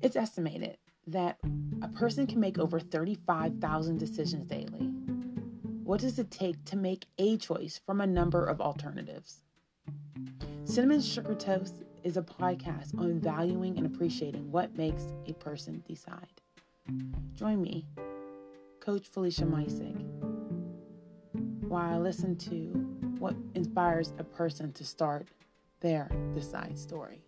It's estimated that a person can make over 35,000 decisions daily. What does it take to make a choice from a number of alternatives? Cinnamon Sugar Toast is a podcast on valuing and appreciating what makes a person decide. Join me, Coach Felicia Mycyk, while I listen to what inspires a person to start their decide story.